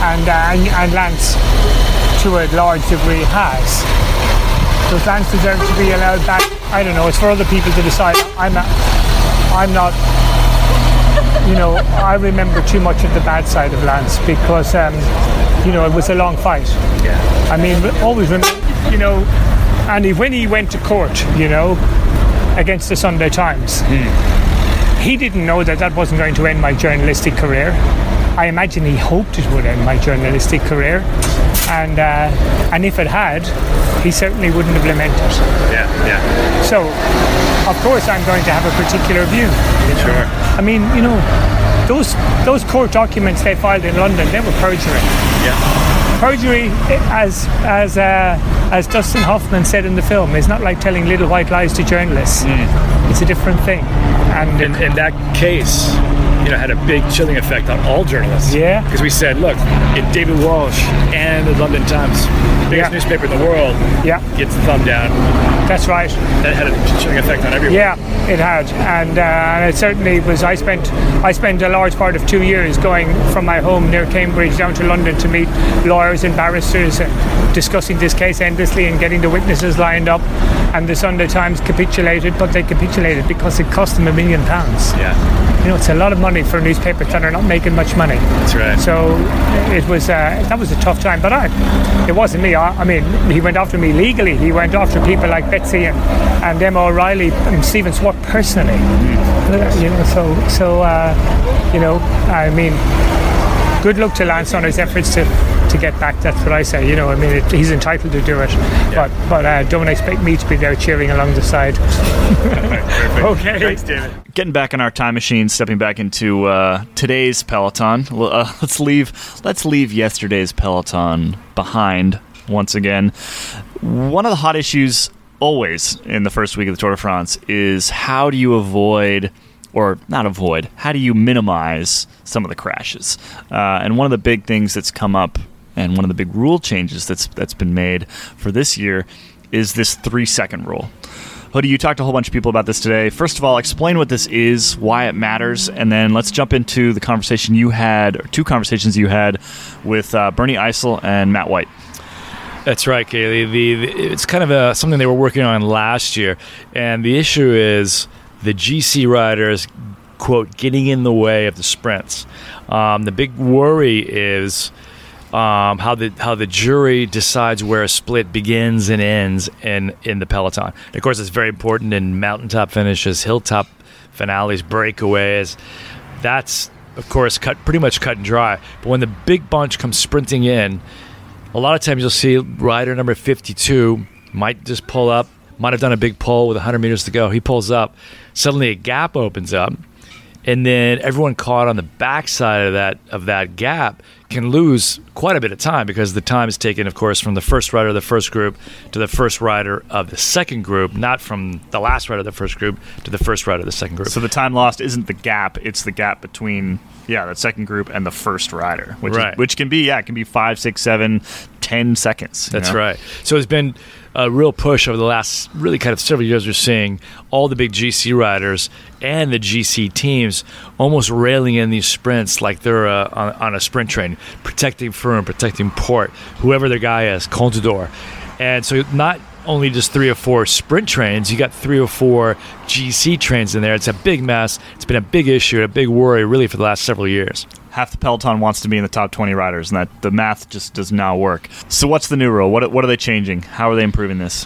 And, uh, and and Lance, to a large degree, has. Does Lance deserve to be allowed back? I don't know. It's for other people to decide. I'm not. I'm not. You know, I remember too much of the bad side of Lance because, um, you know, it was a long fight. Yeah. I mean, always remember, you know, and he- when he went to court, you know, against the Sunday Times, he didn't know that that wasn't going to end my journalistic career. I imagine he hoped it would end my journalistic career, and uh, and if it had, he certainly wouldn't have lamented. Yeah, yeah. So, of course, I'm going to have a particular view. Sure. I mean, you know, those those court documents they filed in London, they were perjury. Yeah. Perjury, as as uh, as Dustin Hoffman said in the film, is not like telling little white lies to journalists. It's a different thing. And in, and that case, you know, had a big chilling effect on all journalists. Yeah. Because we said, look, if David Walsh and the London Times, biggest Yeah. newspaper in the world, yeah, gets the thumb down, that's right. that had a chilling effect on everyone. Yeah, it had, and uh, and it certainly was. I spent I spent a large part of two years going from my home near Cambridge down to London to meet lawyers and barristers, and discussing this case endlessly and getting the witnesses lined up. And the Sunday Times capitulated, but they capitulated because it cost them a million pounds. Yeah. You know, it's a lot of money for newspapers that are not making much money. That's right. So it was uh, that was a tough time, but I, it wasn't me. I, I mean, he went after me legally. He went after people like Betsy and and Emma O'Reilly and Stephen Swart personally. You know, so so uh, you know, I mean, good luck to Lance on his efforts to to get back. That's what I say. You know, I mean, it, he's entitled to do it, but but uh, don't expect me to be there cheering along the side. [laughs] okay. Thanks, David. Getting back in our time machine, stepping back into uh, today's peloton. Uh, [laughs] let's leave. Let's leave yesterday's peloton behind once again. One of the hot issues always in the first week of the Tour de France is how do you avoid, or not avoid, how do you minimize some of the crashes? Uh, and one of the big things that's come up, and one of the big rule changes that's that's been made for this year, is this three second rule. Hoodie, you talked to a whole bunch of people about this today. First of all, explain what this is, why it matters, and then let's jump into the conversation you had, or two conversations you had with uh, Bernie Eisel and Matt White. That's right, Caley. The, the it's kind of a, something they were working on last year, and the issue is the GC riders quote getting in the way of the sprints. Um, the big worry is um, how the how the jury decides where a split begins and ends in in the peloton. Of course, it's very important in mountaintop finishes, hilltop finales, breakaways. That's of course cut pretty much cut and dry. But when the big bunch comes sprinting in, a lot of times you'll see rider number 52 might just pull up, might have done a big pull with 100 meters to go. He pulls up, suddenly a gap opens up, and then everyone caught on the backside of that of that gap can lose quite a bit of time because the time is taken, of course, from the first rider of the first group to the first rider of the second group, not from the last rider of the first group to the first rider of the second group. So the time lost isn't the gap; it's the gap between yeah the second group and the first rider, which Right. is, which can be yeah it can be five, six, seven, ten seconds. That's know? right. So it's been a real push over the last really kind of several years. We're seeing all the big GC riders and the GC teams almost railing in these sprints like they're uh, on, on a sprint train, protecting Froome, protecting Porte, whoever their guy is, Contador. And so not only just three or four sprint trains, you got three or four GC trains in there. It's a big mess. It's been a big issue, a big worry really for the last several years. Half the peloton wants to be in the top 20 riders and that the math just does not work so what's the new rule what, what are they changing how are they improving this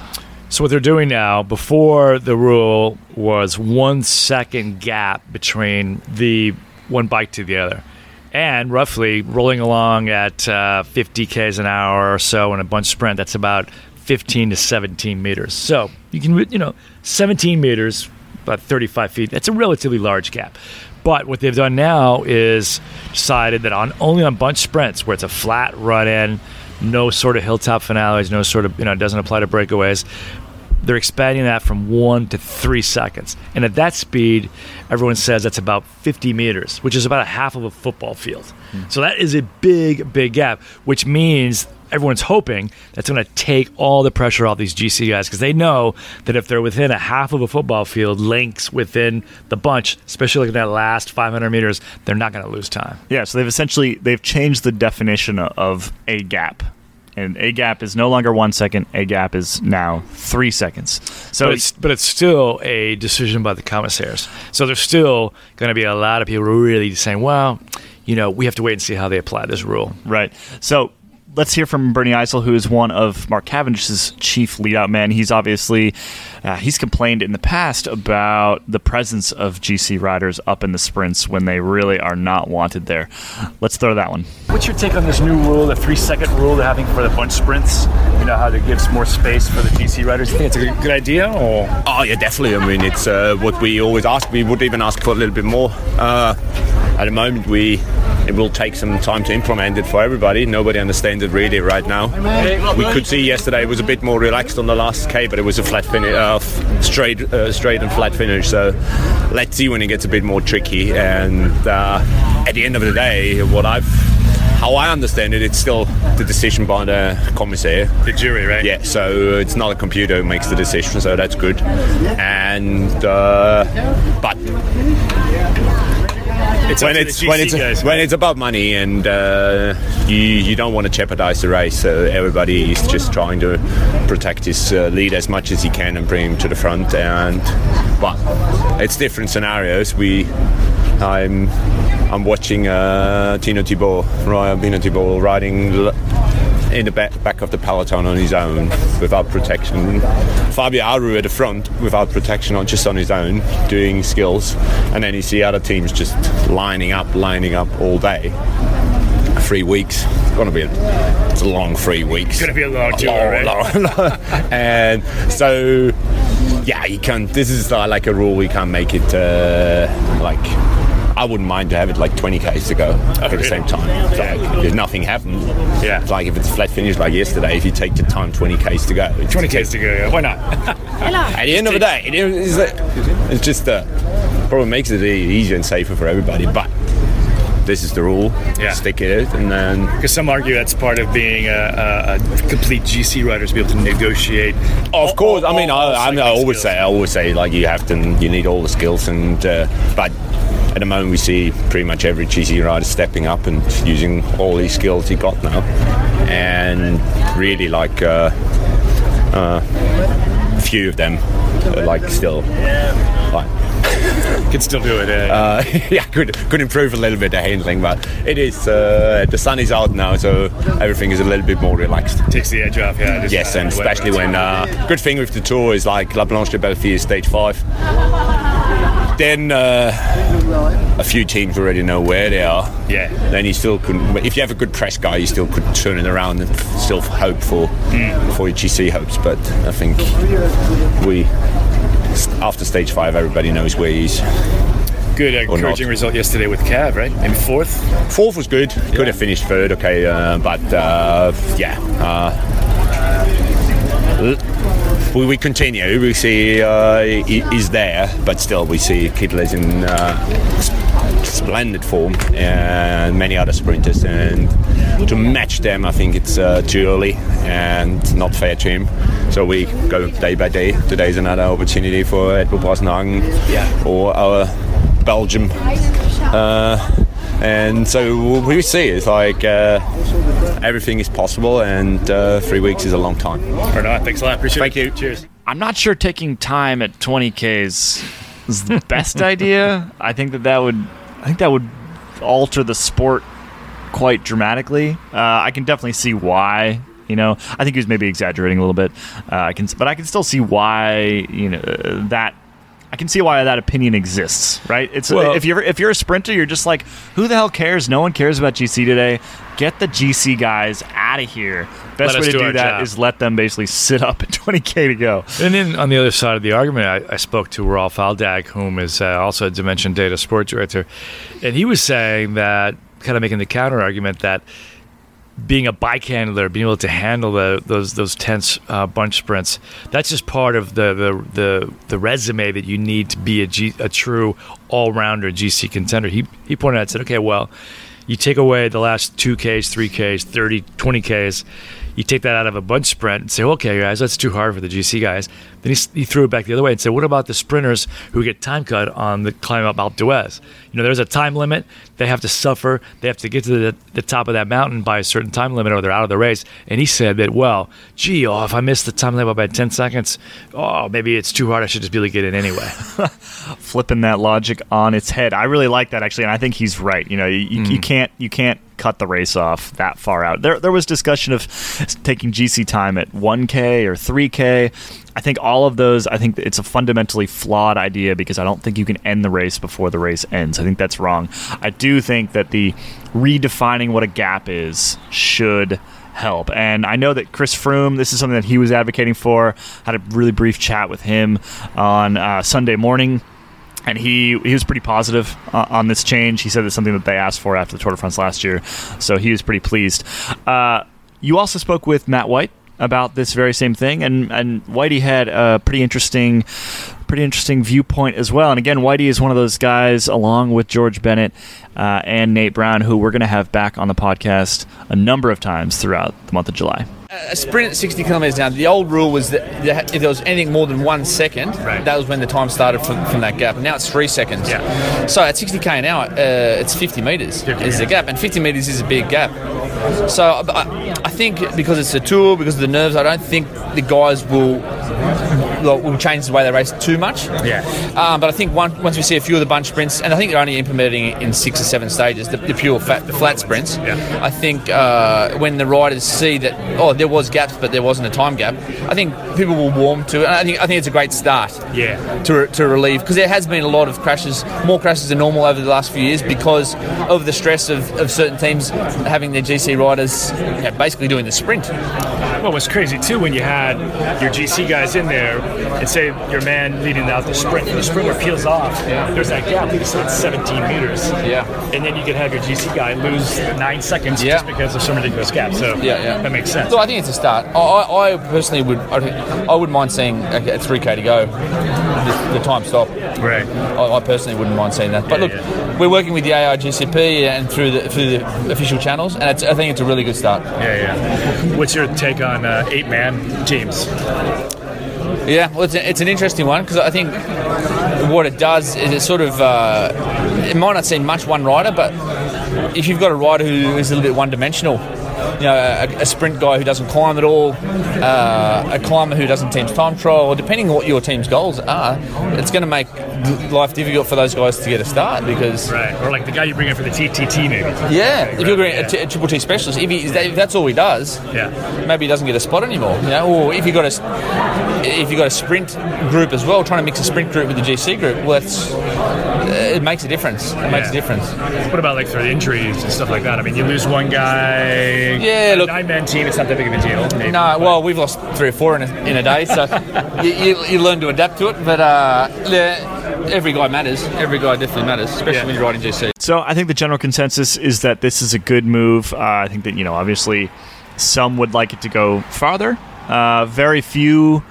So what they're doing now, before the rule was one second gap between the one bike to the other, and roughly rolling along at uh, 50 k's an hour or so in a bunch sprint. That's about 15 to 17 meters. So you can, you know, 17 meters, about 35 feet. That's a relatively large gap. But what they've done now is decided that on only on bunch sprints where it's a flat run in, no sort of hilltop finales, no sort of you know, it doesn't apply to breakaways they're expanding that from one to three seconds. And at that speed, everyone says that's about 50 meters, which is about a half of a football field. Hmm. So that is a big, big gap, which means everyone's hoping that's going to take all the pressure off these GC guys because they know that if they're within a half of a football field, links within the bunch, especially like that last 500 meters, they're not going to lose time. yeah so they've essentially they've changed the definition of a gap and a gap is no longer one second a gap is now three seconds so but it's but it's still a decision by the commissaires. So there's still going to be a lot of people really saying, "Well, you know, we have to wait and see how they apply this rule." Right. So let's hear from Bernie Eisel, who is one of Mark Cavendish's chief leadout men. He's obviously uh, he's complained in the past about the presence of GC riders up in the sprints when they really are not wanted there. Let's throw that one. What's your take on this new rule, the three second rule they're having for the bunch sprints? You know, how it gives more space for the GC riders. You think it's a good, good idea or? Oh yeah, definitely. I mean, it's uh, what we always ask. We would even ask for a little bit more. Uh, at the moment, we it will take some time to implement it for everybody. Nobody understands it really right now. We could see yesterday it was a bit more relaxed on the last K, but it was a flat finish, uh, straight, uh, straight and flat finish. So let's see when it gets a bit more tricky. And uh, at the end of the day, what I've how I understand it, it's still the decision by the commissaire. The jury, right? Yeah, so it's not a computer who makes the decision, so that's good. And uh, but [laughs] It's when it's when it's guys. when it's about money and uh, you you don't want to jeopardize the race, so everybody is just trying to protect his uh, lead as much as he can and bring him to the front. And but it's different scenarios. We I'm I'm watching uh, Tino Thibault, Ryan Tino Thibault riding l- in the back, back of the peloton on his own without protection. Fabio Aru at the front without protection on just on his own doing skills, and then you see other teams just lining up, lining up all day. Three weeks. It's gonna be a, it's a long three weeks. It's gonna be a long tour, right? long, long. [laughs] and so yeah, you can't. This is like a rule. We can't make it uh, like. I wouldn't mind to have it like 20 k's to go at the same time. It's like, if nothing happens, Yeah. It's like if it's flat finish like yesterday, if you take the time 20 k's to go, 20 k's to go. Yeah. Why not? [laughs] At the end of the day, it is, it's just uh, probably makes it easier and safer for everybody. But this is the rule. Yeah. Stick it, and then Because some argue that's part of being a, a, a complete GC rider to be able to negotiate. Of course, I mean, all- all I, I, I cycling always skills. say, I always say, like you have to, you need all the skills, and uh, but at the moment we see pretty much every GC rider stepping up and using all these skills he got now, and really like uh, uh, a few of them are like still like [laughs] Can still do it. Uh, uh, [laughs] yeah, could could improve a little bit the handling, but it is uh, the sun is out now, so everything is a little bit more relaxed. takes the edge off. Yeah. just, Yes, uh, and especially when uh, good thing with the tour is like La Planche des Belles Filles is stage five. Then uh, a few teams already know where they are. Yeah. Then you still can. If you have a good press guy, you still could turn it around and still hope for for your GC hopes. But I think we after stage five, everybody knows where he's. Good uh, encouraging result yesterday with Cav, right? Maybe fourth. Fourth was good. Could have finished third, okay, uh, but uh, yeah. Uh, we, we continue. We see uh, he, he's there, but still we see Kittel in uh, splendid form, and many other sprinters. And to match them, I think it's uh, too early and not fair to him. So we go day by day. Today's another opportunity for Edvald Boasson Hagen Yeah. or our Belgium. Uh, and so we see it's like uh, everything is possible, and uh, three weeks is a long time. Or not. Thanks a lot. Appreciate Thank it. Thank you. Cheers. I'm not sure taking time at 20Ks is the best idea. I think that that would I think that would alter the sport quite dramatically. Uh, I can definitely see why. You know, I think he was maybe exaggerating a little bit. Uh, I can, but I can still see why. You know uh, that. I can see why that opinion exists, right? It's Well- if you're if you're a sprinter, you're just like, who the hell cares? No one cares about GC today. Get the GC guys out of here. Best way to do do that job. is let them basically sit up at [laughs] 20k to go. And then on the other side of the argument, I, I spoke to Rolf Aldag, whom is uh, also a Dimension Data sports director, and he was saying that, kind of making the counter argument that being a bike handler, being able to handle the, those those tense uh, bunch sprints, that's just part of the, the the the resume that you need to be a, G, a true all rounder GC contender. He he pointed out said, okay, well, you take away the last two Ks, three Ks, 30, 20 Ks, you take that out of a bunch sprint and say, okay, guys, that's too hard for the GC guys. Then he, he threw it back the other way and said, what about the sprinters who get time cut on the climb up Alpe d'Huez? You know, there's a time limit. They have to suffer. They have to get to the, the top of that mountain by a certain time limit or they're out of the race. And he said that, well, gee, oh, if I miss the time limit by 10 seconds, oh, maybe it's too hard. I should just be able to get in anyway. [laughs] flipping that logic on its head. I really like that actually, and I think he's right. You know, you, you, you hmm. can't you can't cut the race off that far out. There there was discussion of taking GC time at 1K or 3K. I think all of those. I think it's a fundamentally flawed idea because I don't think you can end the race before the race ends. I think that's wrong. I do think that the redefining what a gap is should help. And I know that Chris Froome, this is something that he was advocating for. Had a really brief chat with him on uh, Sunday morning and he he was pretty positive uh, on this change. He said it's something that they asked for after the Tour de France last year, so he was pretty pleased. Uh, you also spoke with Matt White about this very same thing, and and Whitey had a pretty interesting. Pretty interesting viewpoint as well. And again, Whitey is one of those guys, along with George Bennett uh, and Nate Brown, who we're going to have back on the podcast a number of times throughout the month of July. A sprint at 60 kilometres now, the old rule was that if there was anything more than one second, that was when the time started from, from that gap. And now it's three seconds. So at 60k an hour, uh, it's 50 metres is the gap, and 50 metres is a big gap. So I, I think because it's a tour, because of the nerves, I don't think the guys will well, will change the way they race too much. Yeah. Um, but I think one, once we see a few of the bunch sprints, and I think they're only implementing it in six or seven stages, the, the pure fat, the flat sprints. Yeah. I think uh, when the riders see that, oh, there was gaps, but there wasn't a time gap, I think people will warm to it. And I think I think it's a great start. Yeah. To, to relieve because there has been a lot of crashes, more crashes than normal over the last few years because of the stress of, of certain teams having their GC riders you know, basically doing the sprint. Well, what's crazy too when you had your GC guys in there, and say your man leading out the sprint, the sprinter peels off. There's that gap. We said 17 meters. Yeah. And then you could have your GC guy lose nine seconds Yeah. just because of some ridiculous gap. So Yeah, yeah. that makes sense. So I think it's a start. I, I, personally would I, I wouldn't mind seeing a, a 3k to go, the, the time stop. Right. I, I personally wouldn't mind seeing that. But look, we're working with the AIGCP and through the through the official channels, and it's, I think it's a really good start. Yeah, yeah. What's your take on uh, eight-man teams? Yeah, well, it's, a, it's an interesting one because I think what it does is it sort of uh, it might not seem much one rider, but if you've got a rider who is a little bit one-dimensional, you know, a, a sprint guy who doesn't climb at all, uh, a climber who doesn't team's time trial, or depending on what your team's goals are, it's going to make life difficult for those guys to get a start because Right. Or like the guy you bring in for the TTT, maybe. yeah, if you're a, t- a triple T specialist, if, he, if that's all he does, Yeah. maybe he doesn't get a spot anymore. You know, or if you got a if you got a sprint group as well, trying to mix a sprint group with the GC group, well, that's it makes a difference. It makes a difference. What about like for injuries and stuff like that? I mean, you lose one guy. Yeah, look- nine-man team. It's not that big of a deal. Maybe. No, well, we've lost three or four in a, in a day, so [laughs] you, you, you learn to adapt to it. But uh, yeah, every guy matters. Every guy definitely matters, especially when you're riding GC. So I think the general consensus is that this is a good move. Uh, I think that you know, obviously, some would like it to go farther. Uh, very few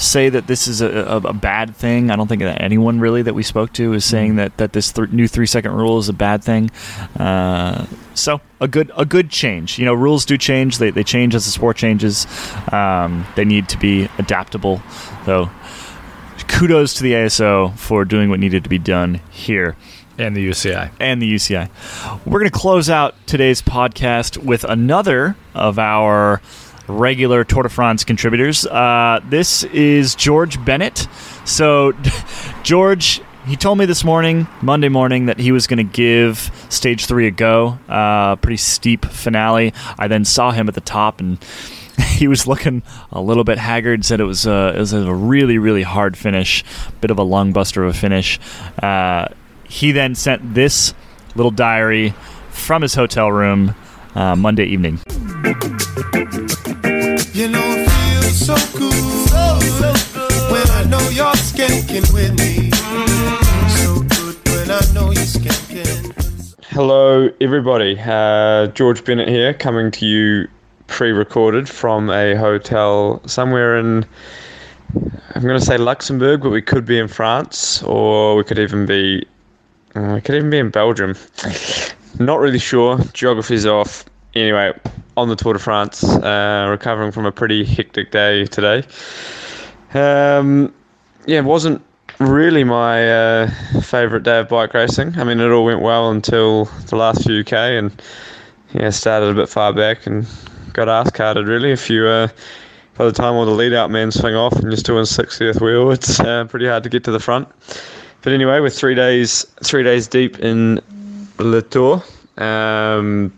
say that this is a, a, a bad thing. I don't think that anyone really that we spoke to is saying that that this th- new three second rule is a bad thing. Uh, so a good a good change. You know, rules do change. They they change as the sport changes. Um, they need to be adaptable. So kudos to the ASO for doing what needed to be done here And the UCI. and the UCI. We're going to close out today's podcast with another of our regular Tour de France contributors. Uh, this is George Bennett. So, [laughs] George, he told me this morning, Monday morning, that he was going to give stage three a go. Uh, pretty steep finale. I then saw him at the top and. [laughs] He was looking a little bit haggard. Said it was a, it was a really really hard finish, bit of a lung buster of a finish. Uh, he then sent this little diary from his hotel room uh, Monday evening. You know it feels so good when I know you're skanking with me. So good when I know you're skanking. Hello, everybody. Uh, George Bennett here, coming to you pre-recorded from a hotel somewhere in. I'm going to say Luxembourg, but we could be in France, or we could even be. uh, we could even be in Belgium. [laughs] Not really sure. Geography's off. Anyway, on the Tour de France, uh, recovering from a pretty hectic day today. Um, yeah, it wasn't really my uh, favourite day of bike racing. I mean, it all went well until the last few k, and yeah, started a bit far back and got ass carted really. If you uh, by the time all the lead out men swing off and you're still in 60th wheel, it's uh, pretty hard to get to the front. But anyway, we're three days three days deep in Le Tour, um,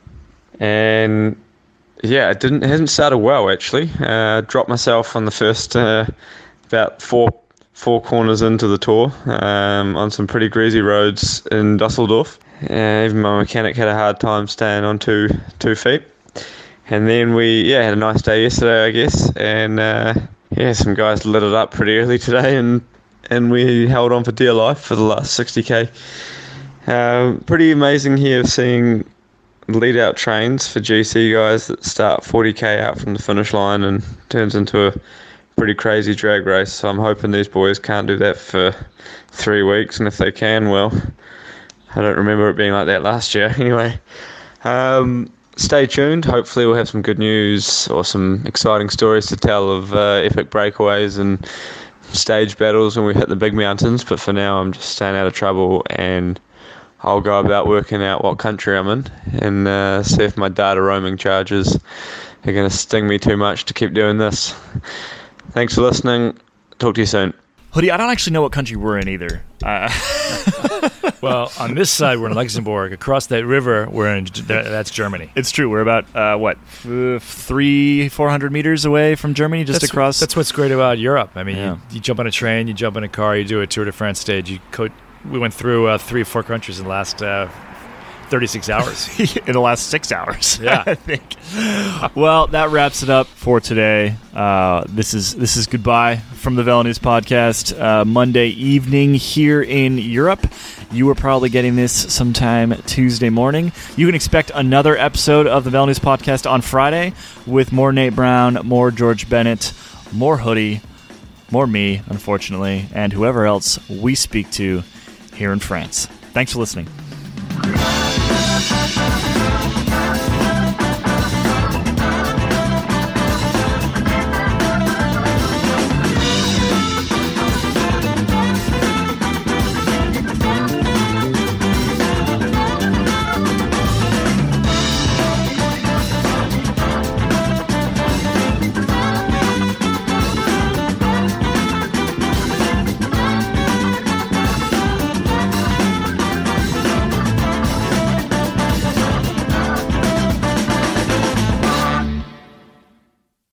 and yeah, it didn't it hasn't started well actually. Uh, dropped myself on the first uh, about four four corners into the tour um, on some pretty greasy roads in Dusseldorf. Uh, even my mechanic had a hard time staying on two two feet. And then we yeah had a nice day yesterday I guess, and uh, yeah some guys lit it up pretty early today, and and we held on for dear life for the last 60k. Um, pretty amazing here seeing lead out trains for GC guys that start 40k out from the finish line and turns into a pretty crazy drag race. So I'm hoping these boys can't do that for three weeks, and if they can, well, I don't remember it being like that last year. [laughs] Anyway, um, stay tuned. Hopefully, we'll have some good news or some exciting stories to tell of uh, epic breakaways and stage battles when we hit the big mountains. But for now, I'm just staying out of trouble and. I'll go about working out what country I'm in and uh, see if my data roaming charges are going to sting me too much to keep doing this. Thanks for listening. Talk to you soon. Hoodie, I don't actually know what country we're in either. Uh, [laughs] Well, on this side we're in Luxembourg. Across that river we're in that's Germany. it's true. We're about uh, what uh, three, four hundred meters away from Germany, just that's, across. That's what's great about Europe. I mean, Yeah. you, you jump on a train, you jump in a car, you do a Tour de France stage. You co- we went through uh, three or four countries in the last uh, 36 hours. [laughs] in the last six hours. [laughs] Yeah. I think. Well, that wraps it up for today. Uh, this is this is goodbye from the Velo News podcast. Uh, Monday evening here in Europe. You are probably getting this sometime Tuesday morning. You can expect another episode of the Velo News podcast on Friday with more Nate Brown, more George Bennett, more Hoodie, more me, unfortunately, and whoever else we speak to here in France. Thanks for listening.